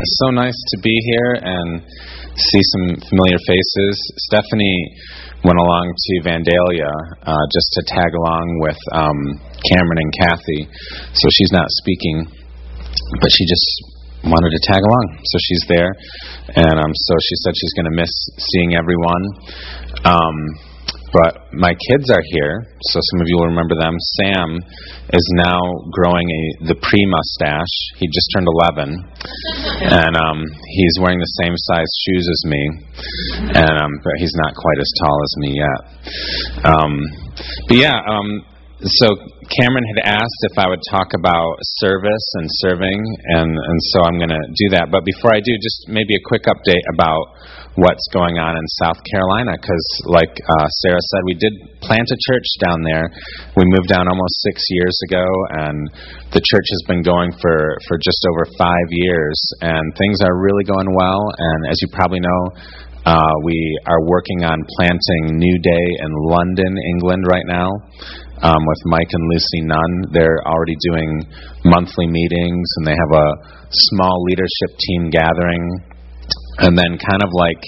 It's so nice to be here and see some familiar faces. Stephanie went along to Vandalia uh, just to tag along with um, Cameron and Kathy, so she's not speaking, but she just wanted to tag along, so she's there, and um, so she said she's going to miss seeing everyone. Um, but my kids are here, so some of you will remember them. Sam is now growing a the pre mustache. He just turned 11, and um, he's wearing the same size shoes as me, and um, but he's not quite as tall as me yet. Um, but yeah, um, so Cameron had asked if I would talk about service and serving, and and so I'm going to do that. But before I do, just maybe a quick update about what's going on in South Carolina because, like uh, Sarah said, we did plant a church down there. We moved down almost six years ago, and the church has been going for, for just over five years, and things are really going well. And as you probably know, uh, we are working on planting New Day in London, England, right now. Um, with Mike and Lucy Nunn. They're already doing monthly meetings and they have a small leadership team gathering and then kind of like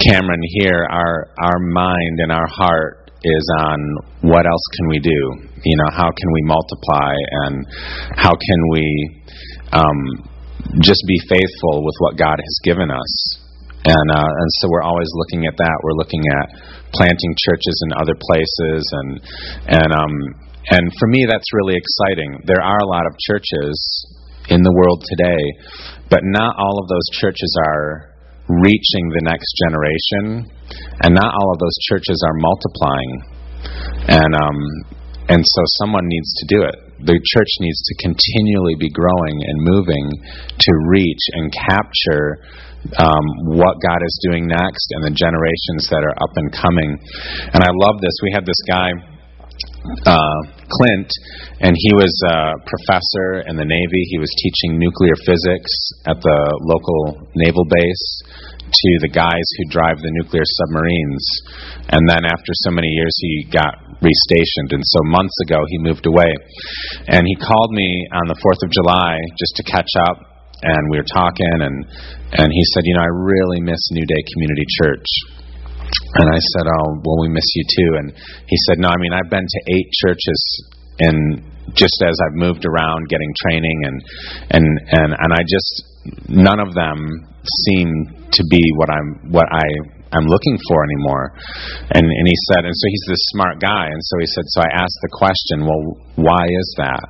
Cameron here, our our mind and our heart is on what else can we do? You know, how can we multiply and how can we um, just be faithful with what God has given us? And uh, and so we're always looking at that. We're looking at planting churches in other places, and and um, and for me that's really exciting. There are a lot of churches in the world today, but not all of those churches are reaching the next generation, and not all of those churches are multiplying. And um, and so someone needs to do it. The church needs to continually be growing and moving to reach and capture um, what God is doing next and the generations that are up and coming. And I love this. We had this guy uh, Clint, and he was a professor in the Navy. He was teaching nuclear physics at the local naval base to the guys who drive the nuclear submarines. And then after so many years, he got restationed. And so months ago, he moved away. And he called me on the 4th of July just to catch up. And we were talking, and, and he said, You know, I really miss New Day Community Church. And I said, "Oh, well, we miss you too." And he said, "No, I mean, I've been to eight churches and just as I've moved around, getting training, and and and and I just none of them seem to be what I'm what I I'm looking for anymore." And and he said, and so he's this smart guy, and so he said, so I asked the question, well, why is that,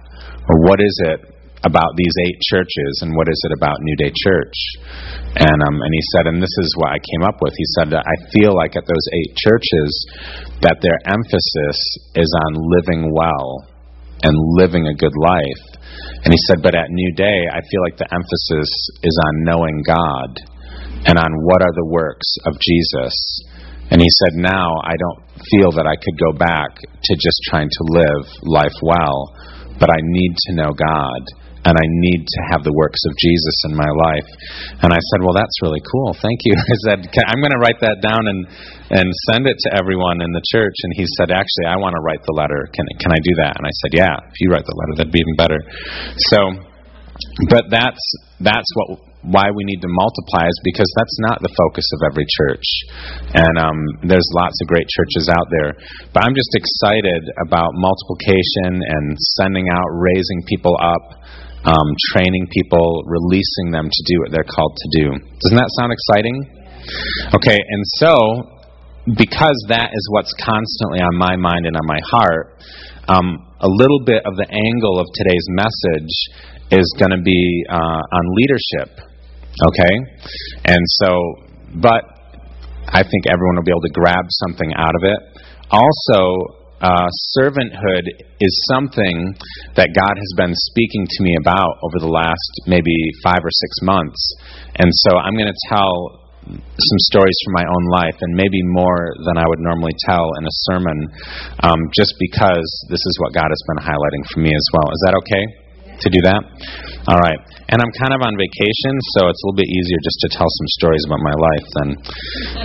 or what is it about these eight churches and what is it about New Day Church? And um, and he said, and this is what I came up with. He said I feel like at those eight churches that their emphasis is on living well and living a good life. And he said, but at New Day, I feel like the emphasis is on knowing God and on what are the works of Jesus. And he said, now I don't feel that I could go back to just trying to live life well, but I need to know God and I need to have the works of Jesus in my life. And I said, Well, that's really cool. Thank you. I said, I'm going to write that down and, and send it to everyone in the church. And he said, Actually, I want to write the letter. Can, can I do that? And I said, Yeah, if you write the letter, that'd be even better. So, but that's, that's what why we need to multiply is because that's not the focus of every church. And um, there's lots of great churches out there. But I'm just excited about multiplication and sending out, raising people up um, training people, releasing them to do what they're called to do. Doesn't that sound exciting? Okay, and so because that is what's constantly on my mind and on my heart, um, a little bit of the angle of today's message is going to be uh, on leadership. Okay? And so, but I think everyone will be able to grab something out of it. Also, uh, servanthood is something that God has been speaking to me about over the last maybe five or six months. And so I'm going to tell some stories from my own life, and maybe more than I would normally tell in a sermon, um, just because this is what God has been highlighting for me as well. Is that okay to do that? All right. And I'm kind of on vacation, so it's a little bit easier just to tell some stories about my life than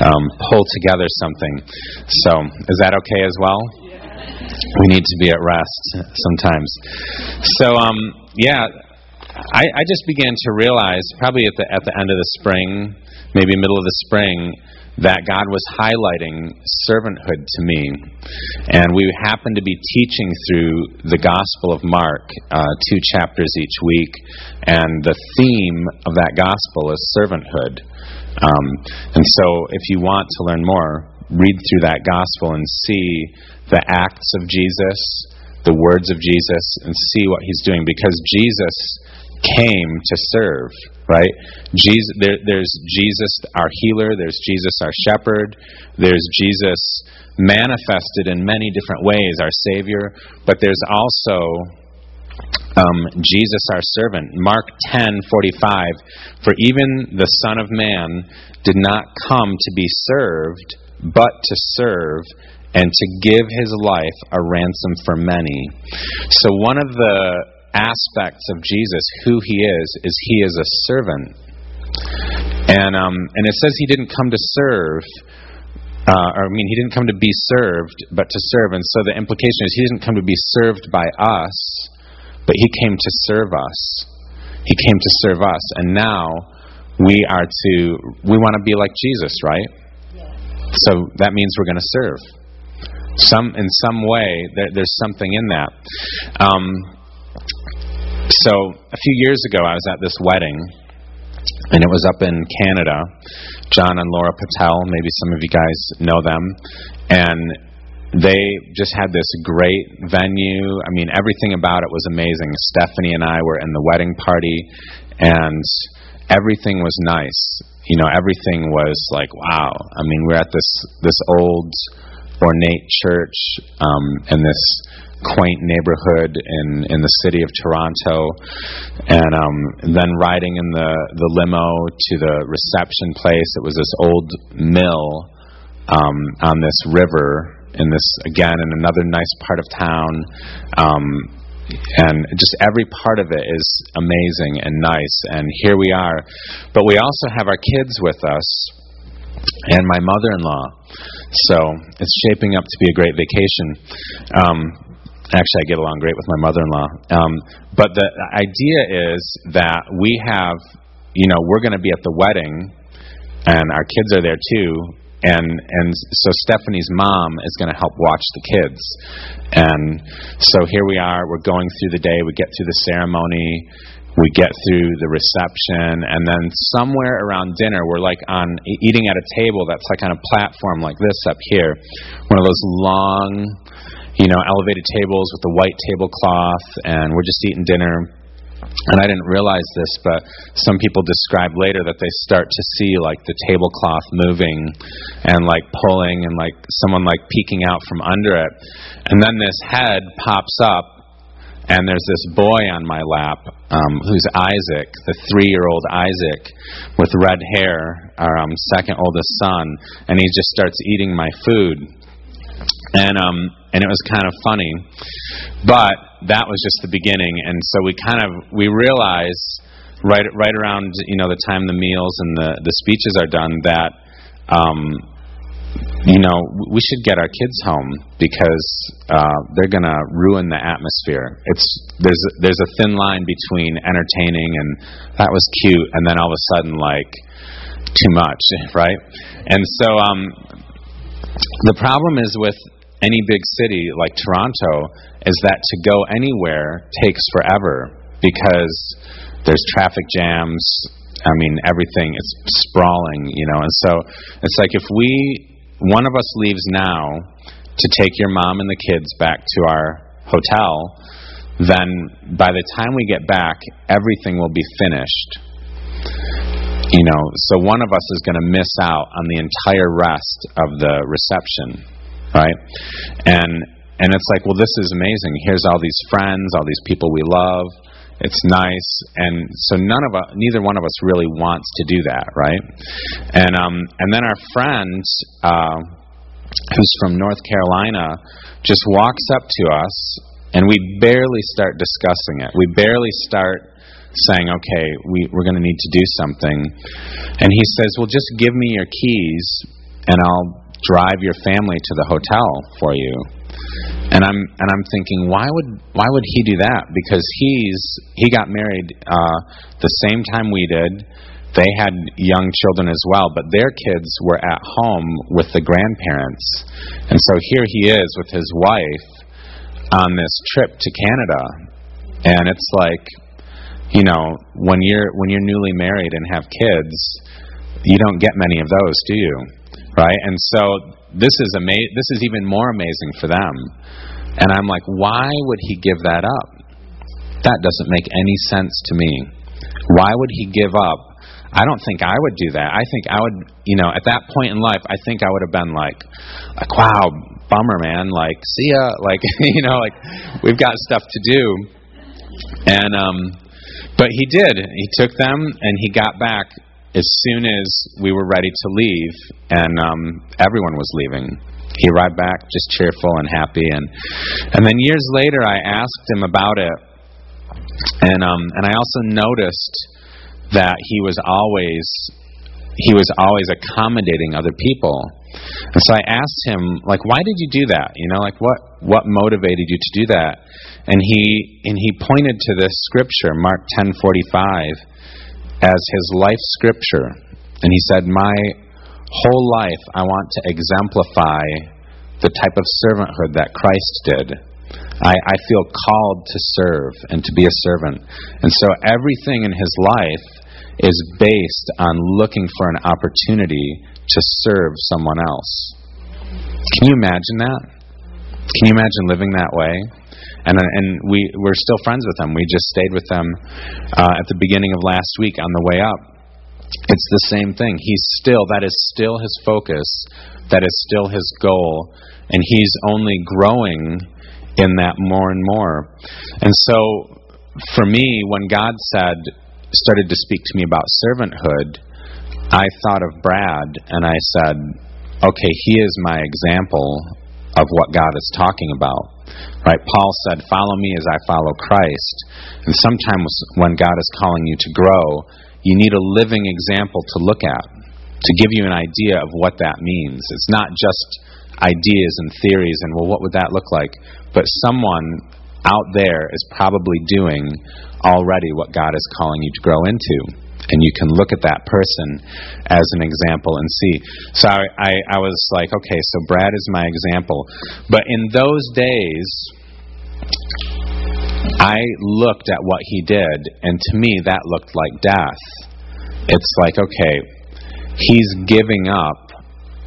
um, pull together something. So, is that okay as well? We need to be at rest sometimes. So, um, yeah, I, I just began to realize, probably at the at the end of the spring, maybe middle of the spring, that God was highlighting servanthood to me. And we happened to be teaching through the Gospel of Mark, uh, two chapters each week, and the theme of that Gospel is servanthood. Um, and so, if you want to learn more, read through that Gospel and see the acts of Jesus, the words of Jesus, and see what he's doing, because Jesus came to serve right? Jesus, there, there's Jesus, our healer. There's Jesus, our shepherd. There's Jesus manifested in many different ways, our Savior. But there's also um, Jesus, our servant. Mark 10:45. For even the Son of Man did not come to be served, but to serve and to give his life a ransom for many. So one of the aspects of Jesus, who he is, is he is a servant. And, um, and it says he didn't come to serve, uh, or I mean, he didn't come to be served, but to serve. And so the implication is he didn't come to be served by us, but he came to serve us. He came to serve us. And now we are to, we want to be like Jesus, right? So that means we're going to serve. Some, in some way, there, there's something in that. Um, so, a few years ago, I was at this wedding, and it was up in Canada. John and Laura Patel, maybe some of you guys know them. And they just had this great venue. I mean, everything about it was amazing. Stephanie and I were in the wedding party, and everything was nice. You know, everything was like, wow. I mean, we're at this this old ornate church um, in this quaint neighborhood in in the city of Toronto, and um, then riding in the the limo to the reception place. It was this old mill um, on this river in this again in another nice part of town. Um, and just every part of it is amazing and nice. And here we are. But we also have our kids with us and my mother in law. So it's shaping up to be a great vacation. Um, Actually, I get along great with my mother-in-law. Um, but the idea is that we have, you know, we're going to be at the wedding, and our kids are there too. And and so Stephanie's mom is going to help watch the kids, and so here we are. We're going through the day. We get through the ceremony we get through the reception and then somewhere around dinner we're like on eating at a table that's like on a platform like this up here one of those long you know, elevated tables with the white tablecloth, and we're just eating dinner. And I didn't realize this, but some people describe later that they start to see like the tablecloth moving and like pulling and like someone like peeking out from under it. And then this head pops up, and there's this boy on my lap um, who's Isaac, the three year old Isaac with red hair, our um, second oldest son, and he just starts eating my food. And um, and it was kind of funny. But that was just the beginning, and so we kind of we realized right right around you know the time the meals and the the speeches are done that um, you know we should get our kids home because uh, they're going to ruin the atmosphere. It's there's there's a thin line between entertaining and that was cute, and then all of a sudden like too much, right? And so um, the problem is with any big city like Toronto is that to go anywhere takes forever because there's traffic jams. I mean, everything is sprawling, you know. And so it's like if we, one of us leaves now to take your mom and the kids back to our hotel, then by the time we get back, everything will be finished. You know, so one of us is going to miss out on the entire rest of the reception right? And and it's like, well, this is amazing. Here's all these friends, all these people we love. It's nice, and so none of us, neither one of us, really wants to do that, right? And um, and then our friend, uh, who's from North Carolina, just walks up to us, and we barely start discussing it. We barely start saying, okay, we, we're going to need to do something. And he says, well, just give me your keys, and I'll drive your family to the hotel for you. And I'm and I'm thinking, why would why would he do that? Because he's he got married uh, the same time we did. They had young children as well, but their kids were at home with the grandparents. And so here he is with his wife on this trip to Canada. And it's like, you know, when you're when you're newly married and have kids, you don't get many of those, do you? Right? And so this is ama- this is even more amazing for them. And I'm like, why would he give that up? That doesn't make any sense to me. Why would he give up? I don't think I would do that. I think I would, you know, at that point in life, I think I would have been like, like, wow, bummer, man. Like, see ya. Like, you know, like we've got stuff to do. And um, but he did. He took them and he got back as soon as we were ready to leave, and um, everyone was leaving. He arrived back just cheerful and happy, and and then years later, I asked him about it, and um, and I also noticed that he was always he was always accommodating other people. And so I asked him, like, why did you do that? You know, like what what motivated you to do that? And he and he pointed to this scripture, Mark ten forty five as his life scripture. And he said, My whole life I want to exemplify the type of servanthood that Christ did. I, I feel called to serve and to be a servant. And so everything in his life is based on looking for an opportunity to serve someone else. Can you imagine that? Can you imagine living that way? And uh, and we we're still friends with them. We just stayed with them uh, at the beginning of last week on the way up. It's the same thing. He's still that is still his focus. That is still his goal, and he's only growing in that more and more. And so, for me, when God said started to speak to me about servanthood, I thought of Brad, and I said, "Okay, he is my example of what God is talking about." Right? Paul said, Follow me as I follow Christ. And sometimes when God is calling you to grow, you need a living example to look at, to give you an idea of what that means. It's not just ideas and theories and, well, what would that look like? But someone out there is probably doing already what God is calling you to grow into and you can look at that person as an example and see. So I, I, I was like, okay, so Brad is my example. But in those days, I looked at what he did, and to me, that looked like death. It's like, okay, he's giving up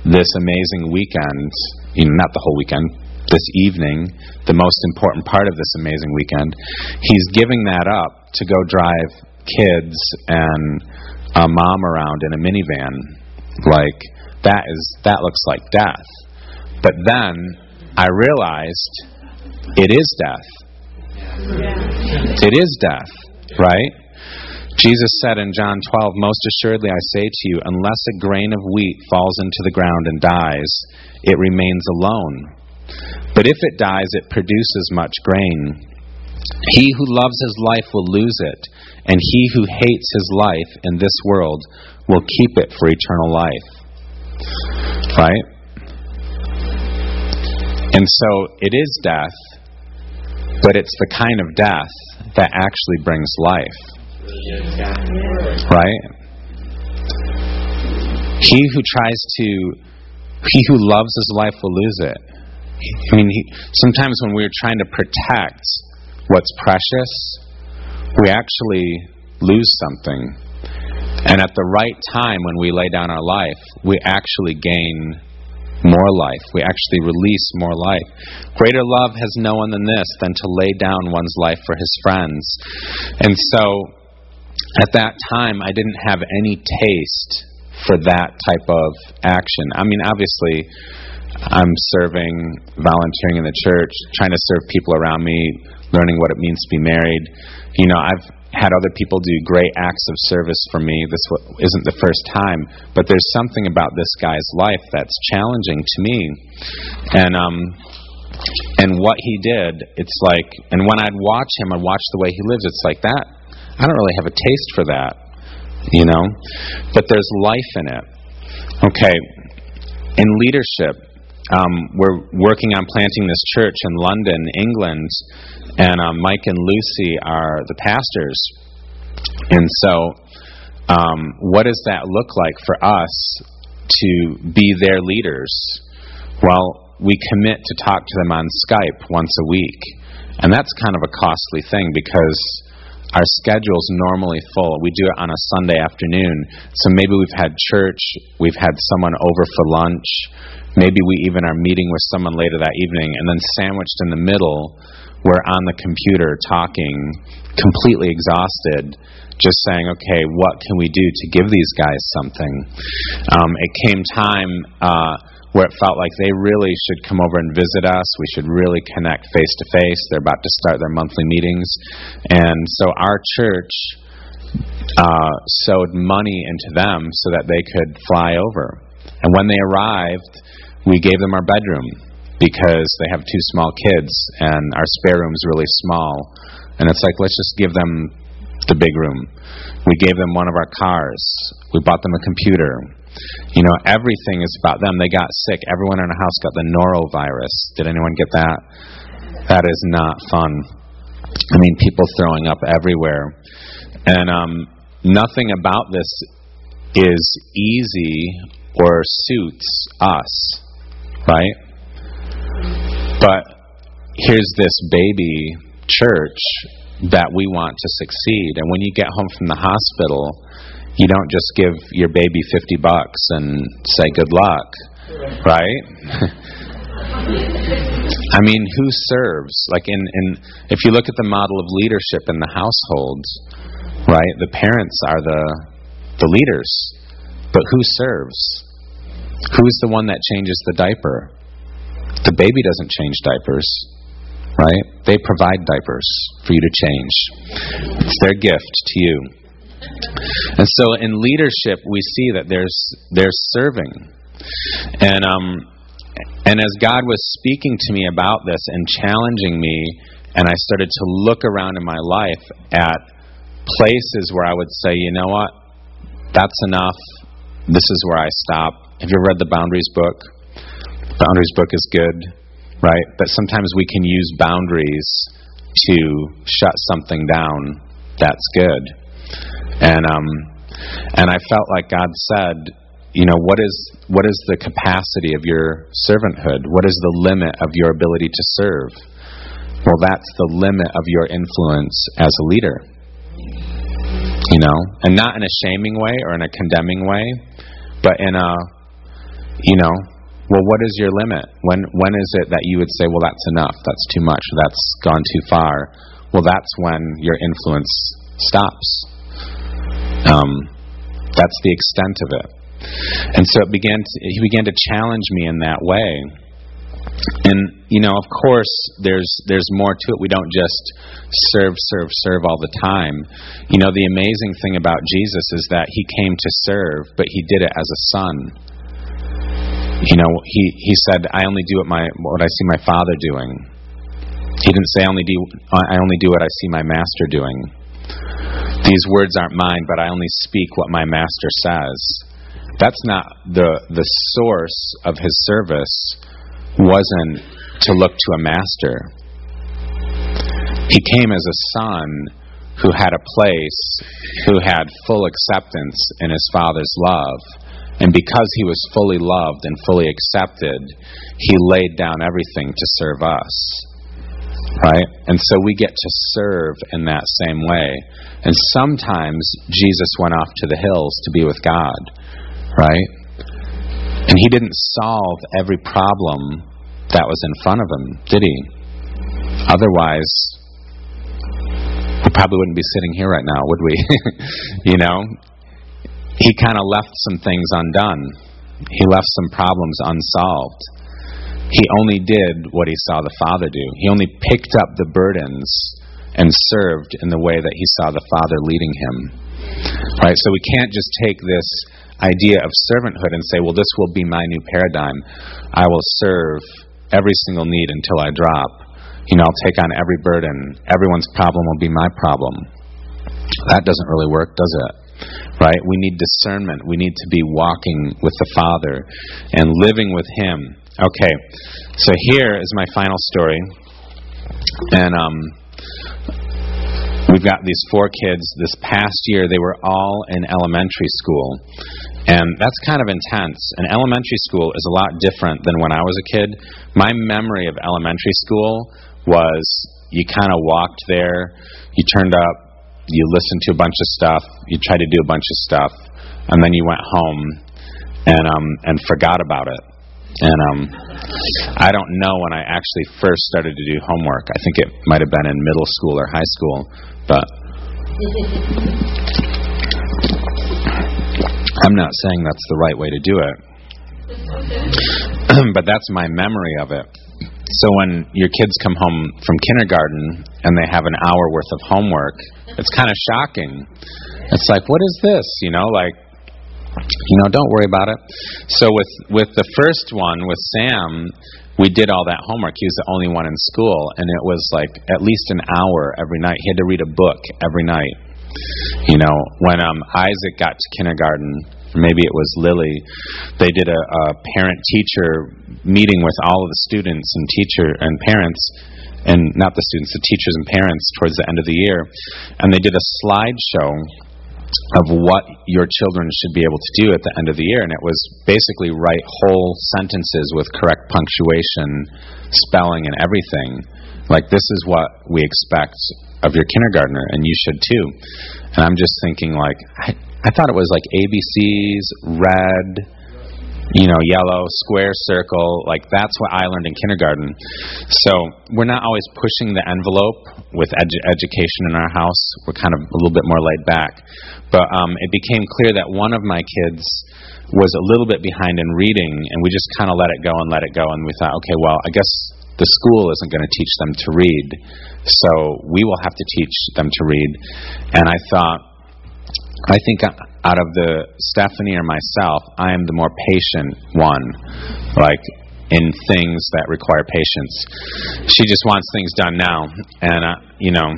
this amazing weekend, you know, not the whole weekend, this evening, the most important part of this amazing weekend. He's giving that up to go drive kids and a mom around in a minivan. Like that is that looks like death. But then I realized it is death. It is death, right? Jesus said in John 12, Most assuredly I say to you, unless a grain of wheat falls into the ground and dies, it remains alone. But if it dies, it produces much grain. He who loves his life will lose it, and he who hates his life in this world will keep it for eternal life. Right? And so it is death, but it's the kind of death that actually brings life. Right? He who tries to, he who loves his life will lose it. I mean, he, sometimes when we're trying to protect what's precious, we actually lose something. And at the right time when we lay down our life, we actually gain more life. We actually release more life. Greater love has no one than this, than to lay down one's life for his friends. And so, at that time, I didn't have any taste for that type of action. I mean, obviously, I'm serving, volunteering in the church, trying to serve people around me, learning what it means to be married. You know, I've had other people do great acts of service for me. This isn't the first time, but there's something about this guy's life that's challenging to me. And um and what he did, it's like and when I'd watch him and watch the way he lives, it's like that I don't really have a taste for that, you know? But there's life in it. Okay. In leadership, um, we're working on planting this church in London, England, and um, Mike and Lucy are the pastors. And so, um, what does that look like for us to be their leaders? Well, we commit to talk to them on Skype once a week. And that's kind of a costly thing because our schedule's normally full. We do it on a Sunday afternoon. So maybe we've had church, we've had someone over for lunch, maybe we even are meeting with someone later that evening, and then sandwiched in the middle, we're on the computer talking, completely exhausted, just saying, okay, what can we do to give these guys something? Um, it came time. Uh, where it felt like they really should come over and visit us. We should really connect face to face. They're about to start their monthly meetings. And so our church uh, sowed money into them so that they could fly over. And when they arrived, we gave them our bedroom because they have two small kids and our spare room is really small. And it's like, let's just give them the big room. We gave them one of our cars. We bought them a computer. You know, everything is about them. They got sick. Everyone in our house got the norovirus. Did anyone get that? That is not fun. I mean, people throwing up everywhere. And um, nothing about this is easy or suits us, right? But here's this baby church that we want to succeed. And when you get home from the hospital, you don't just give your baby 50 bucks and say good luck, right? I mean, who serves? Like in, in if you look at the model of leadership in the households, right? The parents are the the leaders. But who serves? Who's the one that changes the diaper? The baby doesn't change diapers, right? They provide diapers for you to change. It's their gift to you. And so in leadership, we see that there's there's serving, and um, and as God was speaking to me about this and challenging me, and I started to look around in my life at places where I would say, you know what, that's enough. This is where I stop. Have you ever read the Boundaries book? Boundaries book is good, right? But sometimes we can use boundaries to shut something down that's good. And um, and I felt like God said, you know, what is what is the capacity of your servanthood? What is the limit of your ability to serve? Well, that's the limit of your influence as a leader. You know, and not in a shaming way or in a condemning way, but in a, you know, well, what is your limit? When when is it that you would say, well, that's enough, that's too much, that's gone too far? Well, that's when your influence stops. Um, that's the extent of it. And so it began to, he began to challenge me in that way. And you know, of course, there's there's more to it. We don't just serve, serve, serve all the time. You know, the amazing thing about Jesus is that he came to serve, but he did it as a son. You know, he he said, "I only do what my what I see my father doing." He didn't say, "I only do I only do what I see my master doing." These words aren't mine, but I only speak what my master says. That's not the the source of his service wasn't to look to a master. He came as a son who had a place, who had full acceptance in his father's love. And because he was fully loved and fully accepted, he laid down everything to serve us. Right? And so we get to serve in that same way. And sometimes Jesus went off to the hills to be with God. Right? And he didn't solve every problem that was in front of him, did he? Otherwise, we probably wouldn't be sitting here right now, would we? you know? He kind of left some things undone. He left some problems unsolved he only did what he saw the Father do. He only picked up the burdens and served in the way that he saw the Father leading him. Right? So we can't just take this idea of servanthood and say, well, this will be my new paradigm. I will serve every single need until I drop. You know, I'll take on every burden. Everyone's problem will be my problem. That doesn't really work, does it? Right? We need discernment. We need to be walking with the Father and living with Him Okay, so here is my final story, and um, we've got these four kids. This past year, they were all in elementary school, and that's kind of intense. And elementary school is a lot different than when I was a kid. My memory of elementary school was you kind of walked there, you turned up, you listened to a bunch of stuff, you tried to do a bunch of stuff, and then you went home and um and forgot about it. And um I don't know when I actually first started to do homework. I think it might have been in middle school or high school, but I'm not saying that's the right way to do it. but that's my memory of it. So when your kids come home from kindergarten and they have an hour worth of homework, it's kind of shocking. It's like, what is this? You know, like, you know, don't worry about it. So with with the first one with Sam, we did all that homework. He was the only one in school, and it was like at least an hour every night. He had to read a book every night. You know, when um, Isaac got to kindergarten, maybe it was Lily, they did a, a parent teacher meeting with all of the students and teacher and parents and not the students, the teachers and parents towards the end of the year, and they did a slideshow of what your children should be able to do at the end of the year, and it was basically write whole sentences with correct punctuation, spelling, and everything. Like this is what we expect of your kindergartner, and you should too. And I'm just thinking, like, I, I thought it was like ABCs, red, you know, yellow, square, circle. Like that's what I learned in kindergarten. So we're not always pushing the envelope with edu- education in our house. We're kind of a little bit more laid back. But um, it became clear that one of my kids was a little bit behind in reading, and we just kind of let it go and let it go. And we thought, okay, well, I guess the school isn't going to teach them to read, so we will have to teach them to read. And I thought, I think out of the Stephanie or myself, I am the more patient one, like in things that require patience. She just wants things done now, and uh, you know,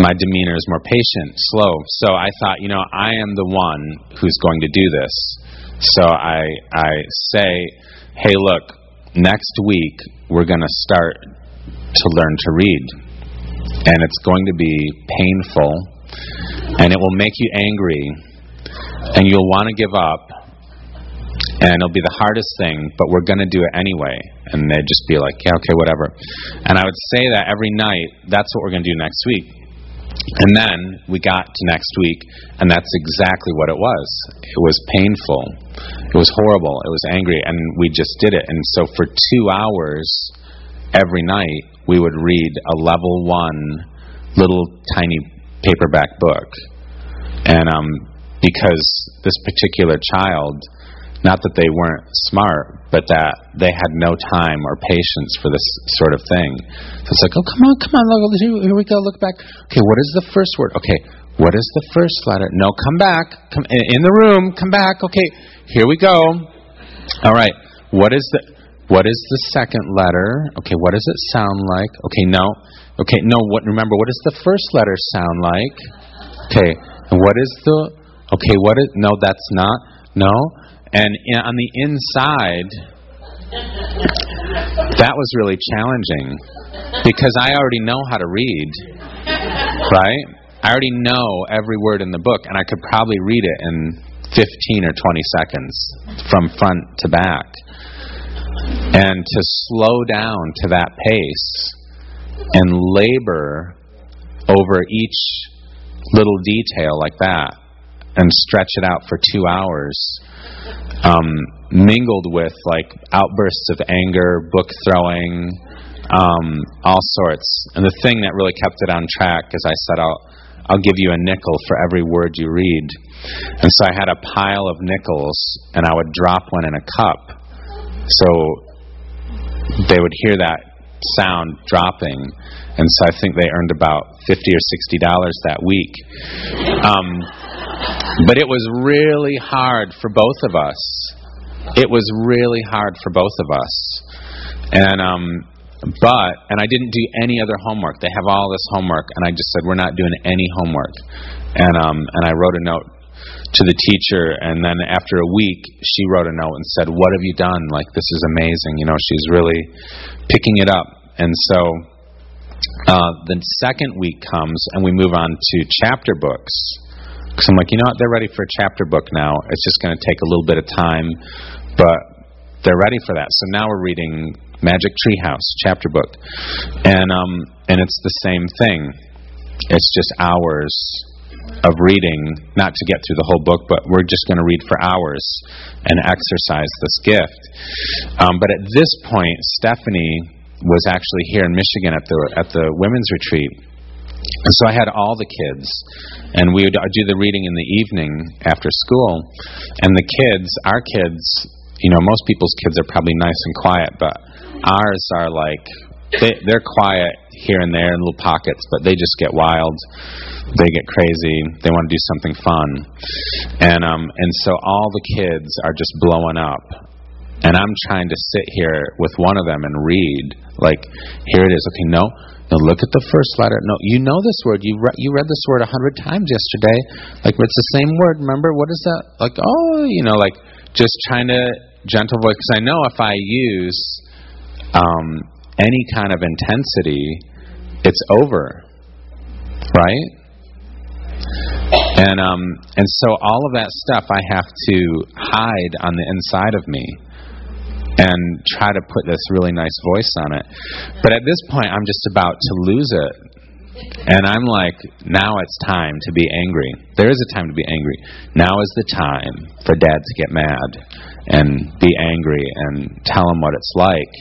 my demeanor is more patient, slow. So I thought, you know, I am the one who's going to do this. So I I say, hey, look, next week we're going to start to learn to read, and it's going to be painful and it will make you angry, and you'll want to give up, and it'll be the hardest thing, but we're going to do it anyway. And they'd just be like, yeah, okay, whatever. And I would say that every night, that's what we're going to do next week. And then we got to next week, and that's exactly what it was. It was painful. It was horrible. It was angry, and we just did it. And so for two hours every night, we would read a level one little tiny paperback book. And um, because this particular child, not that they weren't smart, but that they had no time or patience for this sort of thing. So it's like, oh, come on, come on, look, here we go, look back. Okay, what is the first word? Okay, what is the first letter? No, come back. Come in the room. Come back. Okay, here we go. All right. What is the what is the second letter? Okay, what does it sound like? Okay, no. Okay, no, what remember what does the first letter sound like? Okay, and what is the Okay, what is No, that's not. No. And on the inside that was really challenging because I already know how to read. Right? I already know every word in the book and I could probably read it in 15 or 20 seconds from front to back. And to slow down to that pace and labor over each little detail like that and stretch it out for two hours, um, mingled with like outbursts of anger, book throwing, um, all sorts. And the thing that really kept it on track is I said, I'll, I'll give you a nickel for every word you read. And so I had a pile of nickels, and I would drop one in a cup. So they would hear that sound dropping, and so I think they earned about fifty or sixty dollars that week. Um, but it was really hard for both of us. It was really hard for both of us, and um, but and I didn't do any other homework. They have all this homework, and I just said we're not doing any homework, and um, and I wrote a note to the teacher, and then after a week, she wrote a note and said, "What have you done? Like this is amazing." You know, she's really picking it up, and so uh, the second week comes, and we move on to chapter books. Because I'm like, you know what? They're ready for a chapter book now. It's just going to take a little bit of time, but they're ready for that. So now we're reading Magic Treehouse chapter book, and um, and it's the same thing. It's just hours of reading, not to get through the whole book, but we're just going to read for hours and exercise this gift. Um, but at this point, Stephanie was actually here in Michigan at the at the women's retreat. And so I had all the kids, and we would do the reading in the evening after school. And the kids, our kids, you know, most people's kids are probably nice and quiet, but ours are like they, they're quiet here and there in little pockets, but they just get wild. They get crazy. They want to do something fun, and um, and so all the kids are just blowing up and I'm trying to sit here with one of them and read. Like, here it is. Okay, no, no. Look at the first letter. No, you know this word. You re- you read this word a hundred times yesterday. Like, it's the same word. Remember what is that? Like, oh, you know, like just trying to gentle voice. Because I know if I use um, any kind of intensity, it's over, right? And um, and so all of that stuff I have to hide on the inside of me and try to put this really nice voice on it. But at this point, I'm just about to lose it. And I'm like, now it's time to be angry. There is a time to be angry. Now is the time for dad to get mad and be angry and tell him what it's like.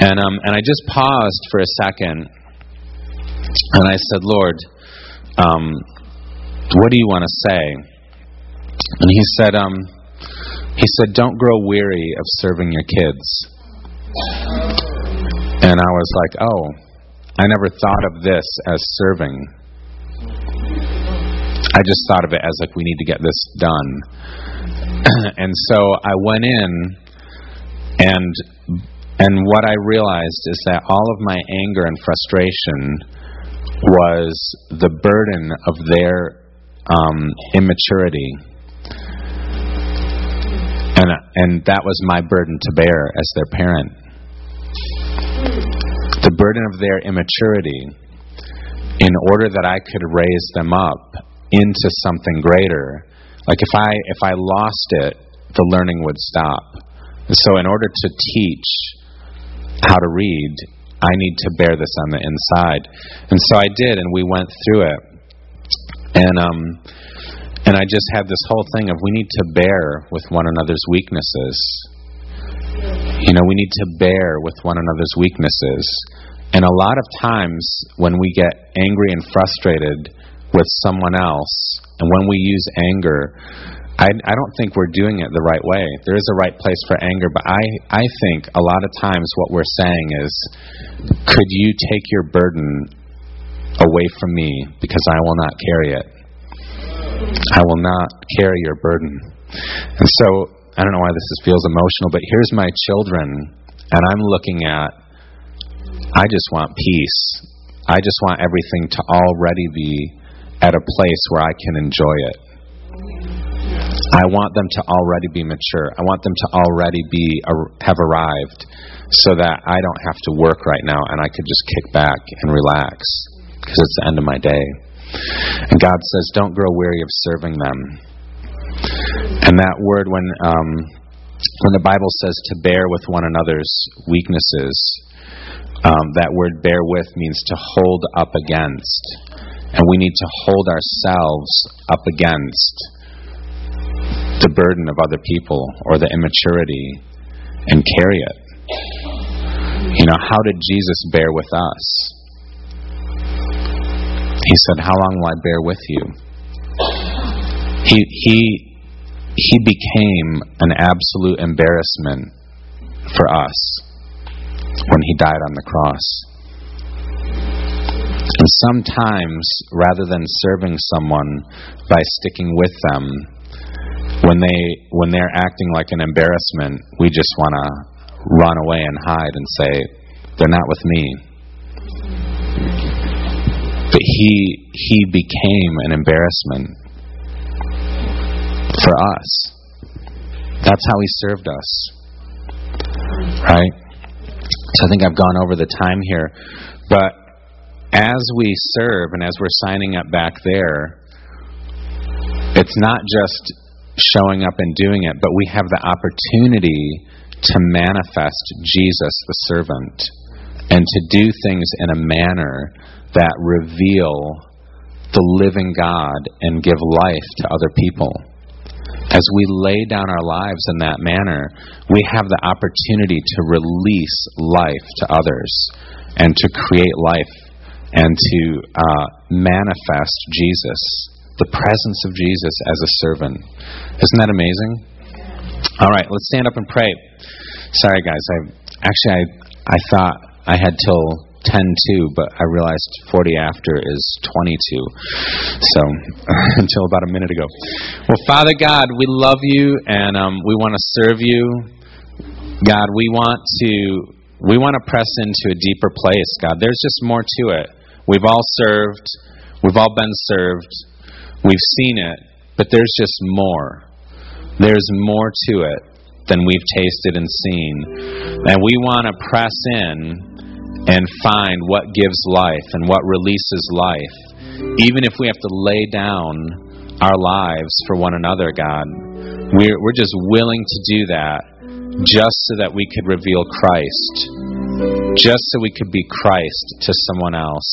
And um, and I just paused for a second, and I said, Lord, um, what do you want to say? And he said, um, he said, Don't grow weary of serving your kids. And I was like, Oh, I never thought of this as serving. I just thought of it as like, we need to get this done. and so I went in, and and what I realized is that all of my anger and frustration was the burden of their um, immaturity and that was my burden to bear as their parent. The burden of their immaturity, in order that I could raise them up into something greater. Like if I if I lost it, the learning would stop. So in order to teach how to read, I need to bear this on the inside. And so I did, and we went through it. And um, and I just had this whole thing of we need to bear with one another's weaknesses. You know, we need to bear with one another's weaknesses. And a lot of times when we get angry and frustrated with someone else, and when we use anger, I, I don't think we're doing it the right way. There is a right place for anger, but I, I think a lot of times what we're saying is, could you take your burden away from me because I will not carry it? I will not carry your burden. And so, I don't know why this feels emotional, but here's my children, and I'm looking at, I just want peace. I just want everything to already be at a place where I can enjoy it. I want them to already be mature. I want them to already be have arrived so that I don't have to work right now and I could just kick back and relax because it's the end of my day. And God says, don't grow weary of serving them. And that word, when, um, when the Bible says to bear with one another's weaknesses, um, that word bear with means to hold up against. And we need to hold ourselves up against the burden of other people or the immaturity and carry it. You know, how did Jesus bear with us? He said, How long will I bear with you? He, he, he became an absolute embarrassment for us when he died on the cross. And sometimes, rather than serving someone by sticking with them, when they when they're acting like an embarrassment, we just want to run away and hide and say, "They're not with me." But he he became an embarrassment. for us. That's how He served us. Right? So I think I've gone over the time here. But as we serve and as we're signing up back there, it's not just showing up and doing it, but we have the opportunity to manifest Jesus the servant and to do things in a manner that reveal the living God and give life to other people. As we lay down our lives in that manner, we have the opportunity to release life to others and to create life and to uh, manifest Jesus, the presence of Jesus as a servant. Isn't that amazing? All right, let's stand up and pray. Sorry, guys. I actually I I thought I had till 10 2, but I realized 40 after is 22. So, until about a minute ago. Well, Father God, we love you and um, we want to serve you. God, we want to. We want to press into a deeper place, God. There's just more to it. We've all served. We've all been served. We've seen it, but there's just more. There's more to it than we've tasted and seen. And we want to press in and find what gives life and what releases life. Even if we have to lay down our lives for one another, God, we're, we're just willing to do that just so that we could reveal Christ, just so we could be Christ to someone else.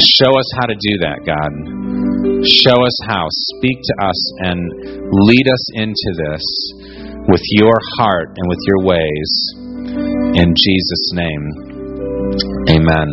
Show us how to do that, God. Show us how. Speak to us and lead us into this with your heart and with your ways. In Jesus' name. Amen.